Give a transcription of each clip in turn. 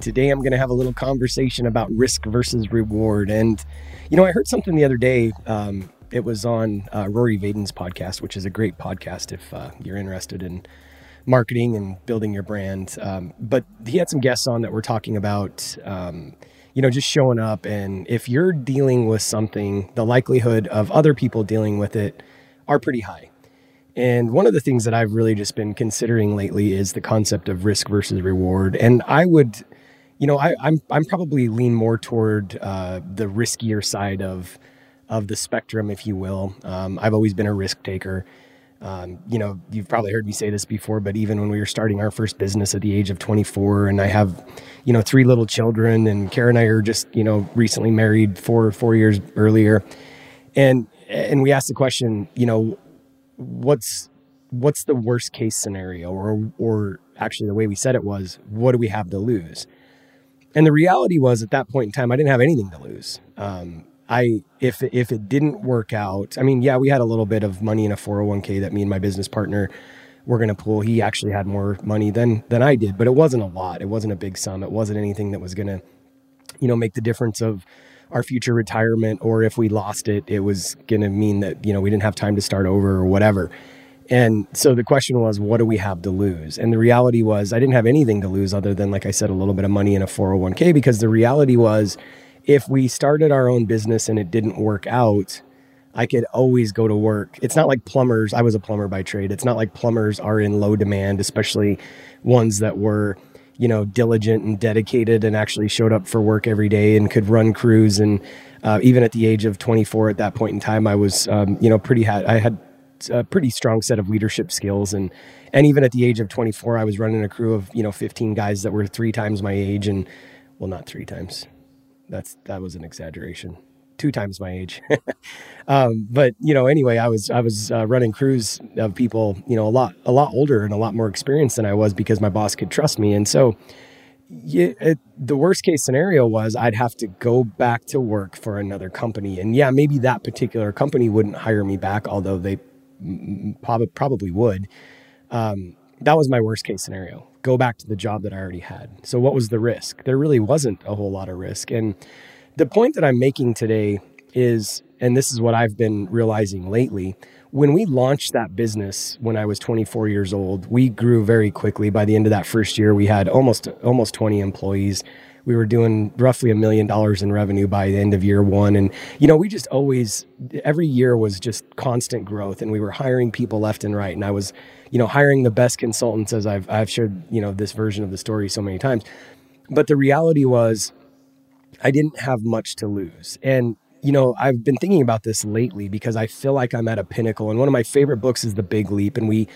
Today I'm going to have a little conversation about risk versus reward. And, you know, I heard something the other day. Um, it was on uh, Rory Vaden's podcast, which is a great podcast if uh, you're interested in marketing and building your brand. Um, but he had some guests on that were talking about, um, you know, just showing up. And if you're dealing with something, the likelihood of other people dealing with it are pretty high. And one of the things that I've really just been considering lately is the concept of risk versus reward. And I would, you know, I, am I'm, I'm probably lean more toward uh, the riskier side of of the spectrum, if you will. Um, I've always been a risk taker. Um, you know, you've probably heard me say this before, but even when we were starting our first business at the age of 24, and I have, you know, three little children, and Kara and I are just, you know, recently married four four years earlier, and and we asked the question, you know, what's what's the worst case scenario or or actually the way we said it was what do we have to lose and the reality was at that point in time i didn't have anything to lose. Um, i if if it didn't work out i mean yeah we had a little bit of money in a 401k that me and my business partner were going to pull. he actually had more money than than i did but it wasn't a lot. It wasn't a big sum. It wasn't anything that was going to you know make the difference of our future retirement or if we lost it it was going to mean that you know we didn't have time to start over or whatever and so the question was what do we have to lose and the reality was i didn't have anything to lose other than like i said a little bit of money in a 401k because the reality was if we started our own business and it didn't work out I could always go to work. It's not like plumbers. I was a plumber by trade. It's not like plumbers are in low demand, especially ones that were you know, diligent and dedicated and actually showed up for work every day and could run crews. And uh, even at the age of 24, at that point in time, I was, um, you know, pretty had, I had a pretty strong set of leadership skills. And, and even at the age of 24, I was running a crew of, you know, 15 guys that were three times my age and, well, not three times. That's, that was an exaggeration two times my age. um, but you know, anyway, I was I was uh, running crews of people, you know, a lot a lot older and a lot more experienced than I was because my boss could trust me, and so. Yeah, it, the worst case scenario was I'd have to go back to work for another company, and yeah, maybe that particular company wouldn't hire me back, although they prob- probably would. Um, that was my worst case scenario. Go back to the job that I already had. So, what was the risk? There really wasn't a whole lot of risk, and the point that I'm making today is, and this is what I've been realizing lately, when we launched that business when I was 24 years old, we grew very quickly. By the end of that first year, we had almost almost 20 employees. We were doing roughly a million dollars in revenue by the end of year one. And, you know, we just always, every year was just constant growth and we were hiring people left and right. And I was, you know, hiring the best consultants as I've, I've shared, you know, this version of the story so many times. But the reality was I didn't have much to lose. And, you know, I've been thinking about this lately because I feel like I'm at a pinnacle. And one of my favorite books is The Big Leap. And we,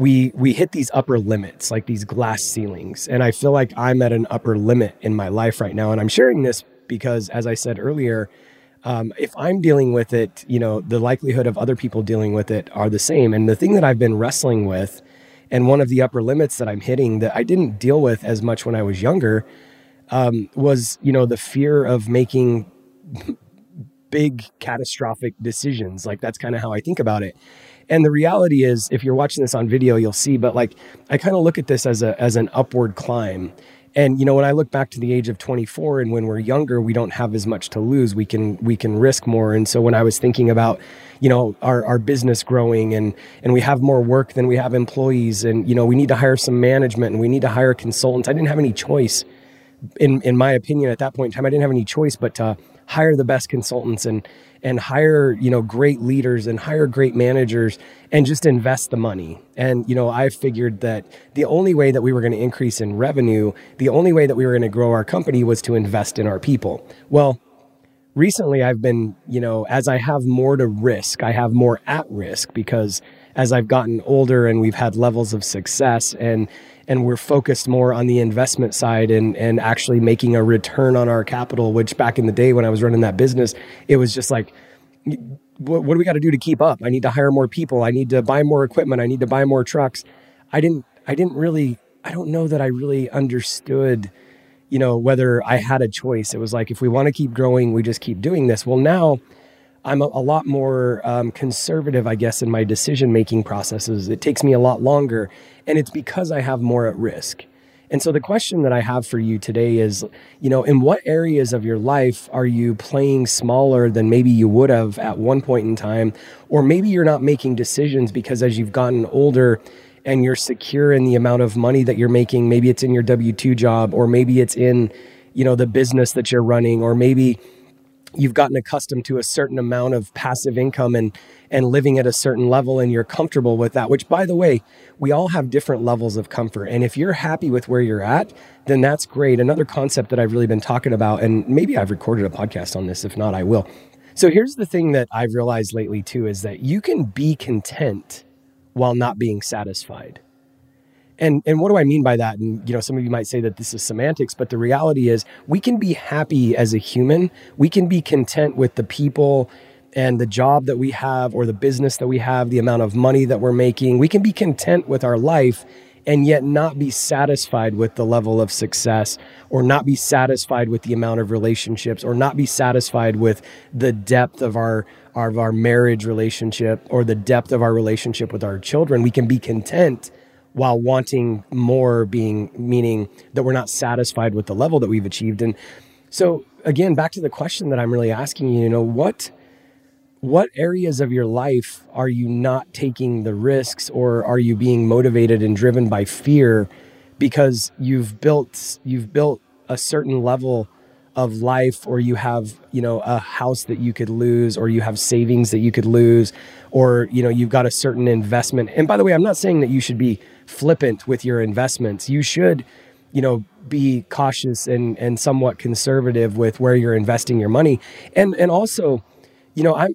we, we hit these upper limits, like these glass ceilings. And I feel like I'm at an upper limit in my life right now. And I'm sharing this because, as I said earlier, um, if I'm dealing with it, you know, the likelihood of other people dealing with it are the same. And the thing that I've been wrestling with, and one of the upper limits that I'm hitting that I didn't deal with as much when I was younger, um, was you know the fear of making big catastrophic decisions. Like that's kind of how i think about it. And the reality is if you're watching this on video you'll see but like i kind of look at this as a as an upward climb. And you know when i look back to the age of 24 and when we're younger we don't have as much to lose. We can we can risk more. And so when i was thinking about you know our, our business growing and and we have more work than we have employees and you know we need to hire some management and we need to hire consultants i didn't have any choice. In in my opinion, at that point in time, I didn't have any choice but to hire the best consultants and and hire you know great leaders and hire great managers and just invest the money. And you know, I figured that the only way that we were going to increase in revenue, the only way that we were going to grow our company was to invest in our people. Well, recently I've been, you know, as I have more to risk, I have more at risk because as I've gotten older and we've had levels of success and and we're focused more on the investment side and and actually making a return on our capital which back in the day when I was running that business it was just like what, what do we got to do to keep up? I need to hire more people. I need to buy more equipment. I need to buy more trucks. I didn't I didn't really I don't know that I really understood you know whether I had a choice. It was like if we want to keep growing, we just keep doing this. Well, now I'm a, a lot more um, conservative, I guess, in my decision making processes. It takes me a lot longer, and it's because I have more at risk. And so the question that I have for you today is, you know, in what areas of your life are you playing smaller than maybe you would have at one point in time? Or maybe you're not making decisions because as you've gotten older and you're secure in the amount of money that you're making, maybe it's in your W 2 job, or maybe it's in, you know, the business that you're running, or maybe you've gotten accustomed to a certain amount of passive income and and living at a certain level and you're comfortable with that which by the way we all have different levels of comfort. And if you're happy with where you're at then that's great. Another concept that I've really been talking about and maybe I've recorded a podcast on this if not I will. So here's the thing that I've realized lately too is that you can be content while not being satisfied and and what do I mean by that? And you know, some of you might say that this is semantics, but the reality is we can be happy as a human. We can be content with the people and the job that we have or the business that we have, the amount of money that we're making. We can be content with our life and yet not be satisfied with the level of success or not be satisfied with the amount of relationships or not be satisfied with the depth of our of our marriage relationship or the depth of our relationship with our children. We can be content while wanting more being meaning that we're not satisfied with the level that we've achieved and so again back to the question that i'm really asking you you know what what areas of your life are you not taking the risks or are you being motivated and driven by fear because you've built you've built a certain level of life or you have you know a house that you could lose or you have savings that you could lose or you know you've got a certain investment? And by the way i'm not saying that you should be flippant with your investments. You should you know be cautious and and somewhat conservative with where you're investing your money. And and also you know i'm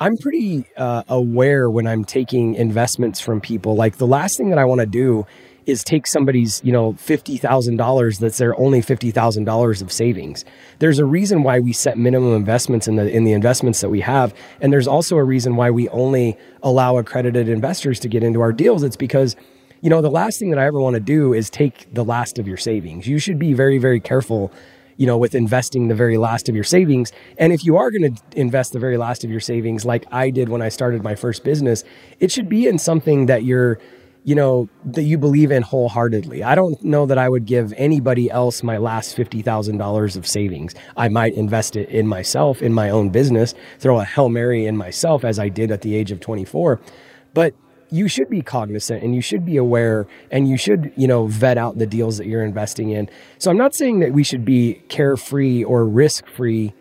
i'm pretty uh, aware when i'm taking investments from people like the last thing that i want to do is take somebody's, you know, $50,000 that's their only $50,000 of savings. There's a reason why we set minimum investments in the in the investments that we have, and there's also a reason why we only allow accredited investors to get into our deals. It's because you know, the last thing that I ever want to do is take the last of your savings. You should be very very careful you know, with investing the very last of your savings. And if you are going to invest the very last of your savings, like I did when I started my first business, it should be in something that you're you know, that you believe in wholeheartedly. I don't know that I would give anybody else my last $50,000 of savings. I might invest it in myself, in my own business, throw a Hail Mary in myself as I did at the age of 24. But you should be cognizant and you should be aware and you should, you know, vet out the deals that you're investing in. So I'm not saying that we should be carefree or risk free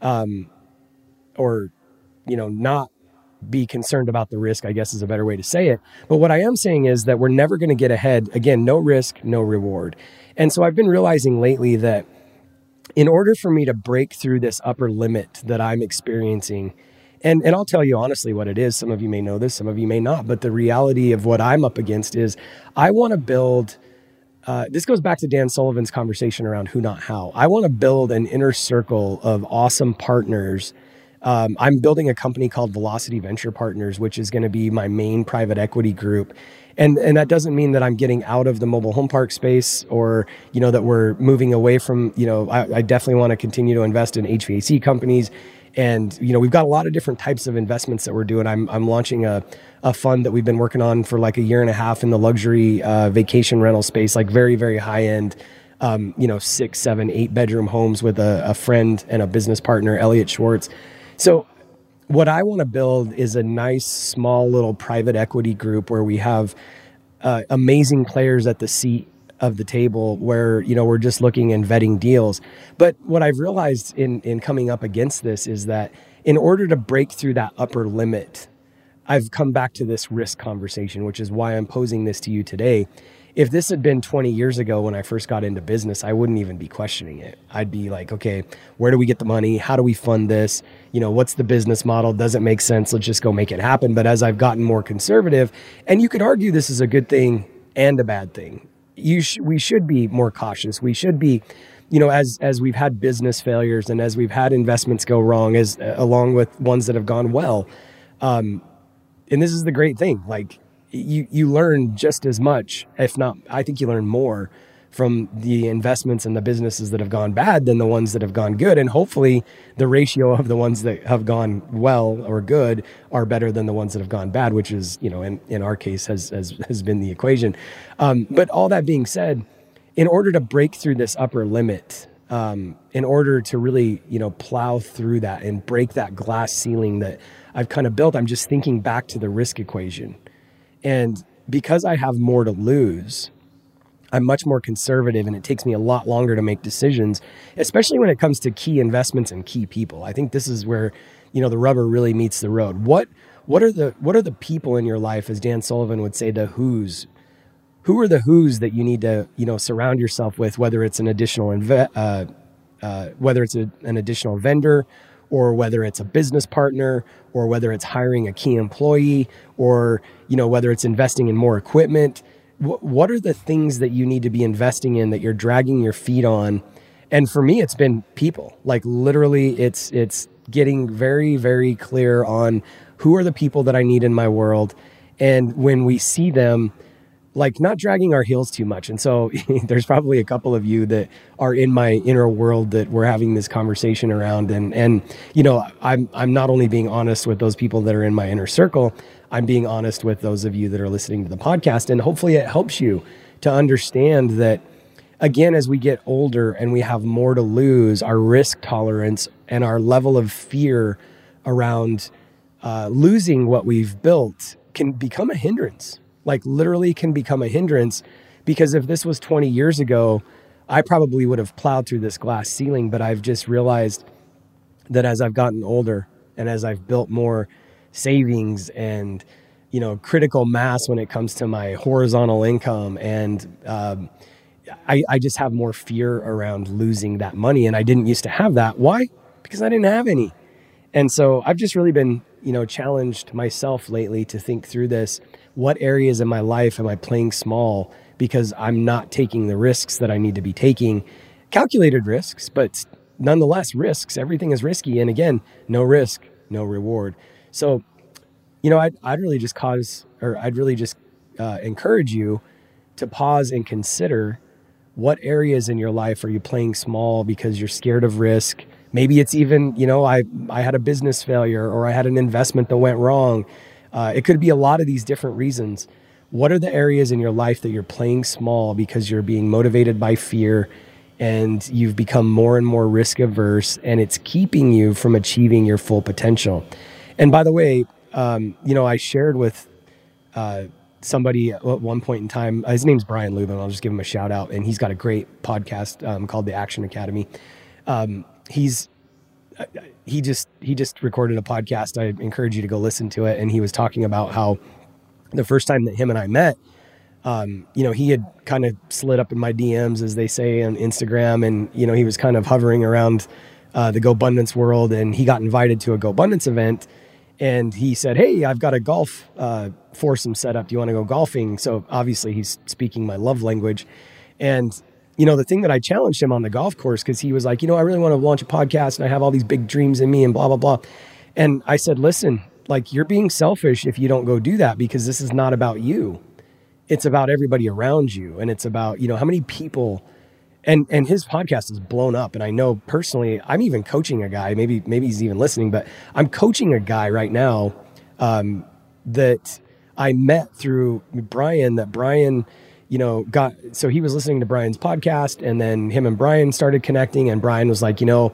um, or, you know, not be concerned about the risk, I guess is a better way to say it. But what I am saying is that we're never going to get ahead. Again, no risk, no reward. And so I've been realizing lately that in order for me to break through this upper limit that I'm experiencing, and, and I'll tell you honestly what it is. Some of you may know this, some of you may not. But the reality of what I'm up against is I want to build. Uh, this goes back to Dan Sullivan's conversation around who, not how. I want to build an inner circle of awesome partners um, I'm building a company called Velocity Venture Partners, which is going to be my main private equity group. And, and that doesn't mean that I'm getting out of the mobile home park space or, you know, that we're moving away from, you know, I, I definitely want to continue to invest in HVAC companies. And, you know, we've got a lot of different types of investments that we're doing. I'm, I'm launching a, a fund that we've been working on for like a year and a half in the luxury uh, vacation rental space, like very, very high end, um, you know, six, seven, eight bedroom homes with a, a friend and a business partner, Elliot Schwartz. So, what I want to build is a nice, small little private equity group where we have uh, amazing players at the seat of the table where you know we're just looking and vetting deals but what i've realized in in coming up against this is that in order to break through that upper limit i've come back to this risk conversation which is why i'm posing this to you today if this had been 20 years ago when I first got into business, I wouldn't even be questioning it. I'd be like, okay, where do we get the money? How do we fund this? You know, what's the business model? Does it make sense? Let's just go make it happen. But as I've gotten more conservative, and you could argue this is a good thing and a bad thing, you sh- we should be more cautious. We should be, you know, as as we've had business failures and as we've had investments go wrong, as uh, along with ones that have gone well. Um, and this is the great thing. Like you you learn just as much, if not, I think you learn more from the investments and the businesses that have gone bad than the ones that have gone good. And hopefully, the ratio of the ones that have gone well or good are better than the ones that have gone bad, which is, you know, in, in our case, has, has, has been the equation. Um, but all that being said, in order to break through this upper limit, um, in order to really, you know, plow through that and break that glass ceiling that I've kind of built, I'm just thinking back to the risk equation and because I have more to lose, I'm much more conservative and it takes me a lot longer to make decisions, especially when it comes to key investments and key people. I think this is where, you know, the rubber really meets the road. What what are the what are the people in your life as Dan Sullivan would say the who's who are the who's that you need to, you know, surround yourself with whether it's an additional inve- uh, uh, whether it's a, an additional vendor or whether it's a business partner or whether it's hiring a key employee or you know whether it's investing in more equipment what are the things that you need to be investing in that you're dragging your feet on and for me it's been people like literally it's it's getting very very clear on who are the people that I need in my world and when we see them like not dragging our heels too much. And so there's probably a couple of you that are in my inner world that we're having this conversation around. And, and, you know, I'm, I'm not only being honest with those people that are in my inner circle, I'm being honest with those of you that are listening to the podcast. And hopefully it helps you to understand that again, as we get older and we have more to lose, our risk tolerance and our level of fear around uh, losing what we've built can become a hindrance like literally can become a hindrance because if this was 20 years ago, I probably would have plowed through this glass ceiling, but I've just realized that as I've gotten older and as I've built more savings and you know critical mass when it comes to my horizontal income and um, I, I just have more fear around losing that money and I didn't used to have that. Why? Because I didn't have any. And so I've just really been, you know, challenged myself lately to think through this what areas in my life am I playing small because I'm not taking the risks that I need to be taking? Calculated risks, but nonetheless risks. Everything is risky. And again, no risk, no reward. So, you know, I'd, I'd really just cause, or I'd really just uh, encourage you to pause and consider what areas in your life are you playing small because you're scared of risk. Maybe it's even, you know, I, I had a business failure or I had an investment that went wrong uh, it could be a lot of these different reasons. What are the areas in your life that you're playing small because you're being motivated by fear and you've become more and more risk averse and it's keeping you from achieving your full potential? And by the way, um, you know, I shared with uh, somebody at one point in time. His name's Brian Luebben. I'll just give him a shout out, and he's got a great podcast um, called the Action Academy. Um, he's he just he just recorded a podcast. I encourage you to go listen to it. And he was talking about how the first time that him and I met, um, you know, he had kind of slid up in my DMs, as they say on Instagram, and you know, he was kind of hovering around uh, the GoBundance world, and he got invited to a GoBundance event, and he said, "Hey, I've got a golf uh, foursome set up. Do you want to go golfing?" So obviously, he's speaking my love language, and you know, the thing that I challenged him on the golf course, because he was like, you know, I really want to launch a podcast and I have all these big dreams in me and blah, blah, blah. And I said, listen, like you're being selfish if you don't go do that because this is not about you. It's about everybody around you. And it's about, you know, how many people and and his podcast is blown up. And I know personally, I'm even coaching a guy, maybe, maybe he's even listening, but I'm coaching a guy right now um, that I met through Brian that Brian you know, got so he was listening to Brian's podcast and then him and Brian started connecting and Brian was like, you know,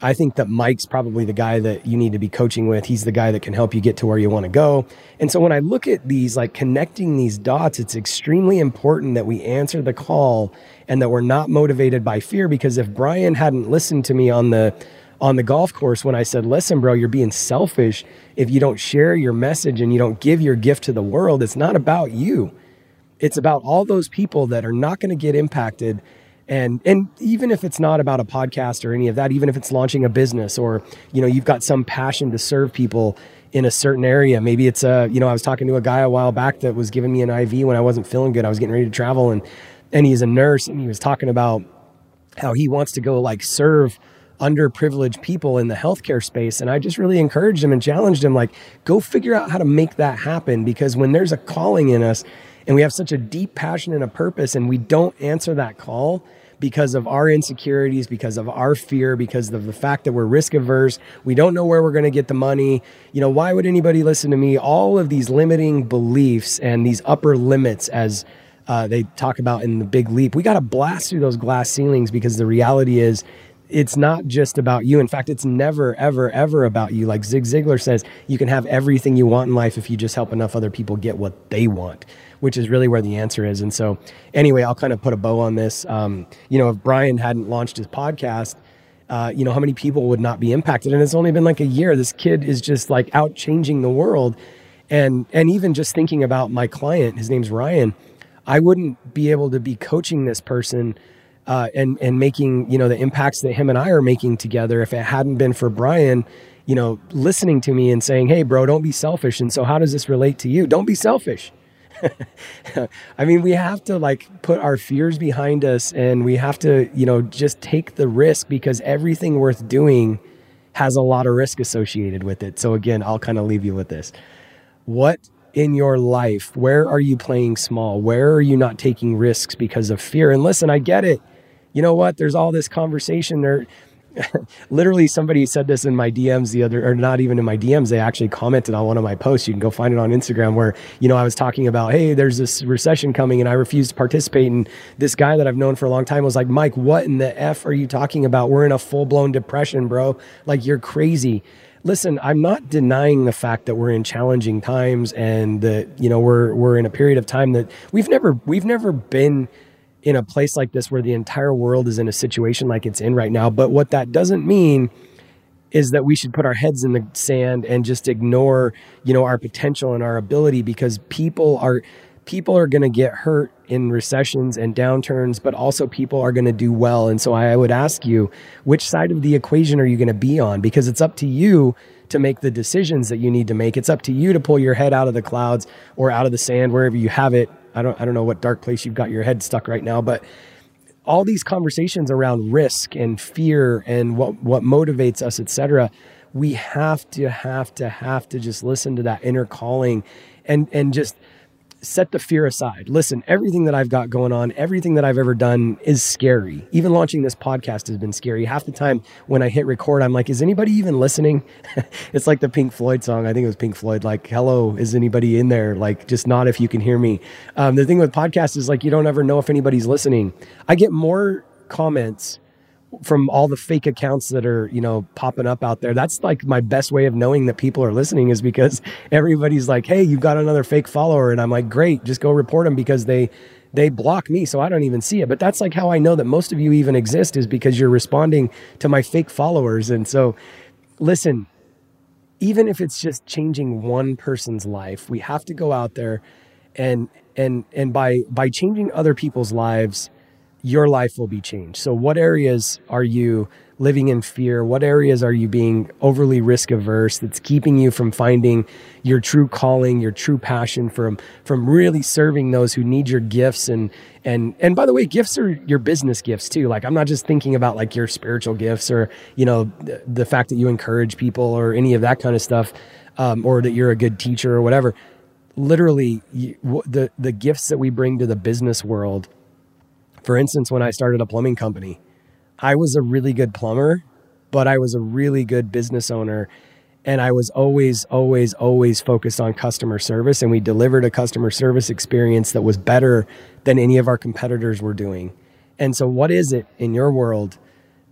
I think that Mike's probably the guy that you need to be coaching with. He's the guy that can help you get to where you want to go. And so when I look at these, like connecting these dots, it's extremely important that we answer the call and that we're not motivated by fear. Because if Brian hadn't listened to me on the on the golf course when I said, listen, bro, you're being selfish if you don't share your message and you don't give your gift to the world, it's not about you it's about all those people that are not going to get impacted and and even if it's not about a podcast or any of that even if it's launching a business or you know you've got some passion to serve people in a certain area maybe it's a you know i was talking to a guy a while back that was giving me an iv when i wasn't feeling good i was getting ready to travel and and he's a nurse and he was talking about how he wants to go like serve underprivileged people in the healthcare space. And I just really encouraged him and challenged him, like, go figure out how to make that happen. Because when there's a calling in us and we have such a deep passion and a purpose and we don't answer that call, because of our insecurities, because of our fear, because of the fact that we're risk averse. We don't know where we're going to get the money. You know, why would anybody listen to me? All of these limiting beliefs and these upper limits, as uh, they talk about in the big leap, we got to blast through those glass ceilings because the reality is it's not just about you. In fact, it's never, ever, ever about you. Like Zig Ziglar says, you can have everything you want in life if you just help enough other people get what they want, which is really where the answer is. And so, anyway, I'll kind of put a bow on this. Um, you know, if Brian hadn't launched his podcast, uh, you know, how many people would not be impacted? And it's only been like a year. This kid is just like out changing the world. And, and even just thinking about my client, his name's Ryan, I wouldn't be able to be coaching this person uh, and and making you know the impacts that him and I are making together. If it hadn't been for Brian, you know, listening to me and saying, "Hey, bro, don't be selfish." And so, how does this relate to you? Don't be selfish. I mean, we have to like put our fears behind us, and we have to you know just take the risk because everything worth doing has a lot of risk associated with it. So again, I'll kind of leave you with this. What in your life, where are you playing small? Where are you not taking risks because of fear? And listen, I get it you know what? There's all this conversation there. Literally, somebody said this in my DMs the other, or not even in my DMs. They actually commented on one of my posts. You can go find it on Instagram where, you know, I was talking about, hey, there's this recession coming and I refuse to participate. And this guy that I've known for a long time was like, Mike, what in the F are you talking about? We're in a full blown depression, bro. Like, you're crazy listen i'm not denying the fact that we're in challenging times and that you know we're we're in a period of time that we've never we've never been in a place like this where the entire world is in a situation like it's in right now. But what that doesn't mean is that we should put our heads in the sand and just ignore, you know, our potential and our ability because people are people are going to get hurt in recessions and downturns, but also people are going to do well. And so I would ask you, which side of the equation are you going to be on? Because it's up to you to make the decisions that you need to make. It's up to you to pull your head out of the clouds or out of the sand, wherever you have it, I don't I don't know what dark place you've got your head stuck right now, but all these conversations around risk and fear and what what motivates us, etc. We have to have to have to just listen to that inner calling and and just set the fear aside. Listen, everything that I've got going on, everything that I've ever done is scary. Even launching this podcast has been scary. Half the time when I hit record, I'm like, is anybody even listening? it's like the Pink Floyd song. I think it was Pink Floyd, like, hello, is anybody in there? Like, just not if you can hear me. Um, the thing with podcasts is like, you don't ever know if anybody's listening. I get more comments from all the fake accounts that are you know popping up out there that's like my best way of knowing that people are listening is because everybody's like hey you've got another fake follower. And i'm like great just go report them because they they block me so i don't even see it. But that's like how i know that most of you even exist is because you're responding to my fake followers. And so listen even if it's just changing one person's life we have to go out there and and and by by changing other people's lives your life will be changed. So, what areas are you living in fear? What areas are you being overly risk averse that's keeping you from finding your true calling, your true passion from from really serving those who need your gifts and and and by the way, gifts are your business gifts too. Like I'm not just thinking about like your spiritual gifts or you know the, the fact that you encourage people or any of that kind of stuff, um, or that you're a good teacher or whatever. Literally, you, the the gifts that we bring to the business world for instance, when I started a plumbing company, I was a really good plumber, but I was a really good business owner. And I was always, always, always focused on customer service. And we delivered a customer service experience that was better than any of our competitors were doing. And so, what is it in your world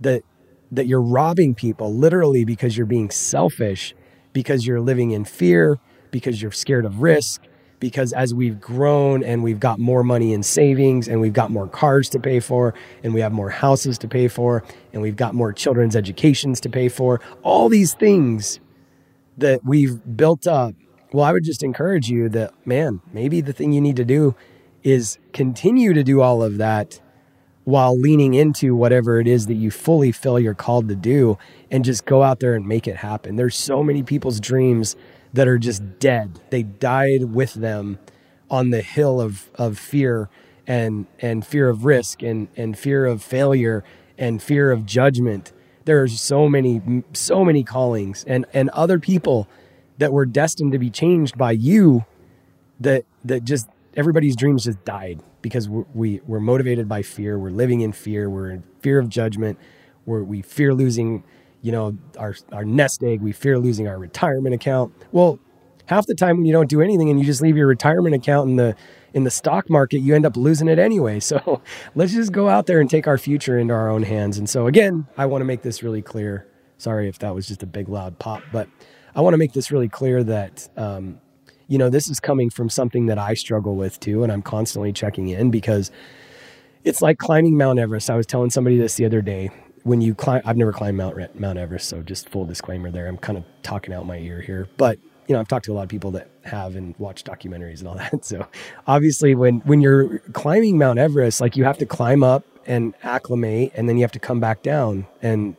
that, that you're robbing people literally because you're being selfish, because you're living in fear, because you're scared of risk, because as we've grown and we've got more money in savings and we've got more cars to pay for and we have more houses to pay for and we've got more children's educations to pay for, all these things that we've built up. Well, I would just encourage you that, man, maybe the thing you need to do is continue to do all of that while leaning into whatever it is that you fully feel you're called to do and just go out there and make it happen. There's so many people's dreams that are just dead. They died with them on the hill of, of fear and, and fear of risk and, and fear of failure and fear of judgment. There are so many, so many callings and, and other people that were destined to be changed by you that, that just everybody's dreams just died because we're, we, we're motivated by fear. We're living in fear. We're in fear of judgment. We're, we fear losing, you know, our, our nest egg. We fear losing our retirement account. Well, half the time when you don't do anything and you just leave your retirement account in the, in the stock market, you end up losing it anyway. So let's just go out there and take our future into our own hands. And so again, I want to make this really clear. Sorry if that was just a big loud pop, but I want to make this really clear that, um, you know, this is coming from something that I struggle with too. And I'm constantly checking in because it's like climbing Mount Everest. I was telling somebody this the other day. When you climb, I've never climbed Mount, Mount Everest. So just full disclaimer there. I'm kind of talking out my ear here, but you know, I've talked to a lot of people that have and watch documentaries and all that. So obviously when, when you're climbing Mount Everest, like you have to climb up and acclimate and then you have to come back down and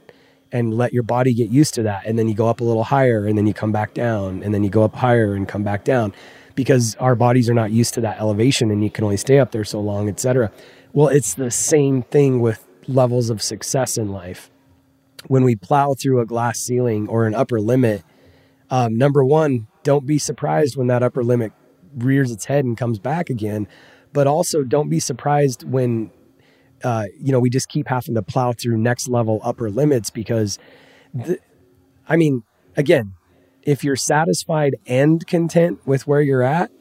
and let your body get used to that. And then you go up a little higher and then you come back down and then you go up higher and come back down because our bodies are not used to that elevation and you can only stay up there so long, etc. Well, it's the same thing with levels of success in life. When we plow through a glass ceiling or an upper limit, um, number one, don't be surprised when that upper limit rears its head and comes back again. But also, don't be surprised when uh, you know, we just keep having to plow through next level upper limits because, the, I mean, again, if you're satisfied and content with where you're at,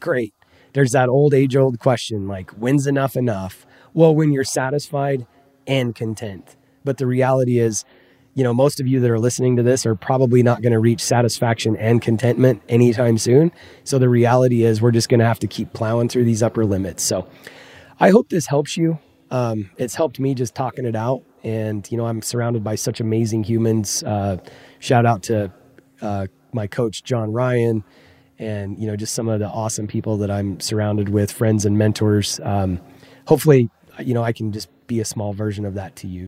great. There's that old age old question like, when's enough enough? Well, when you're satisfied and content. But the reality is, you know, most of you that are listening to this are probably not going to reach satisfaction and contentment anytime soon. So the reality is, we're just going to have to keep plowing through these upper limits. So I hope this helps you. Um, it's helped me just talking it out. And, you know, I'm surrounded by such amazing humans. Uh, shout out to uh, my coach, John Ryan, and, you know, just some of the awesome people that I'm surrounded with, friends and mentors. Um, hopefully, you know, I can just be a small version of that to you.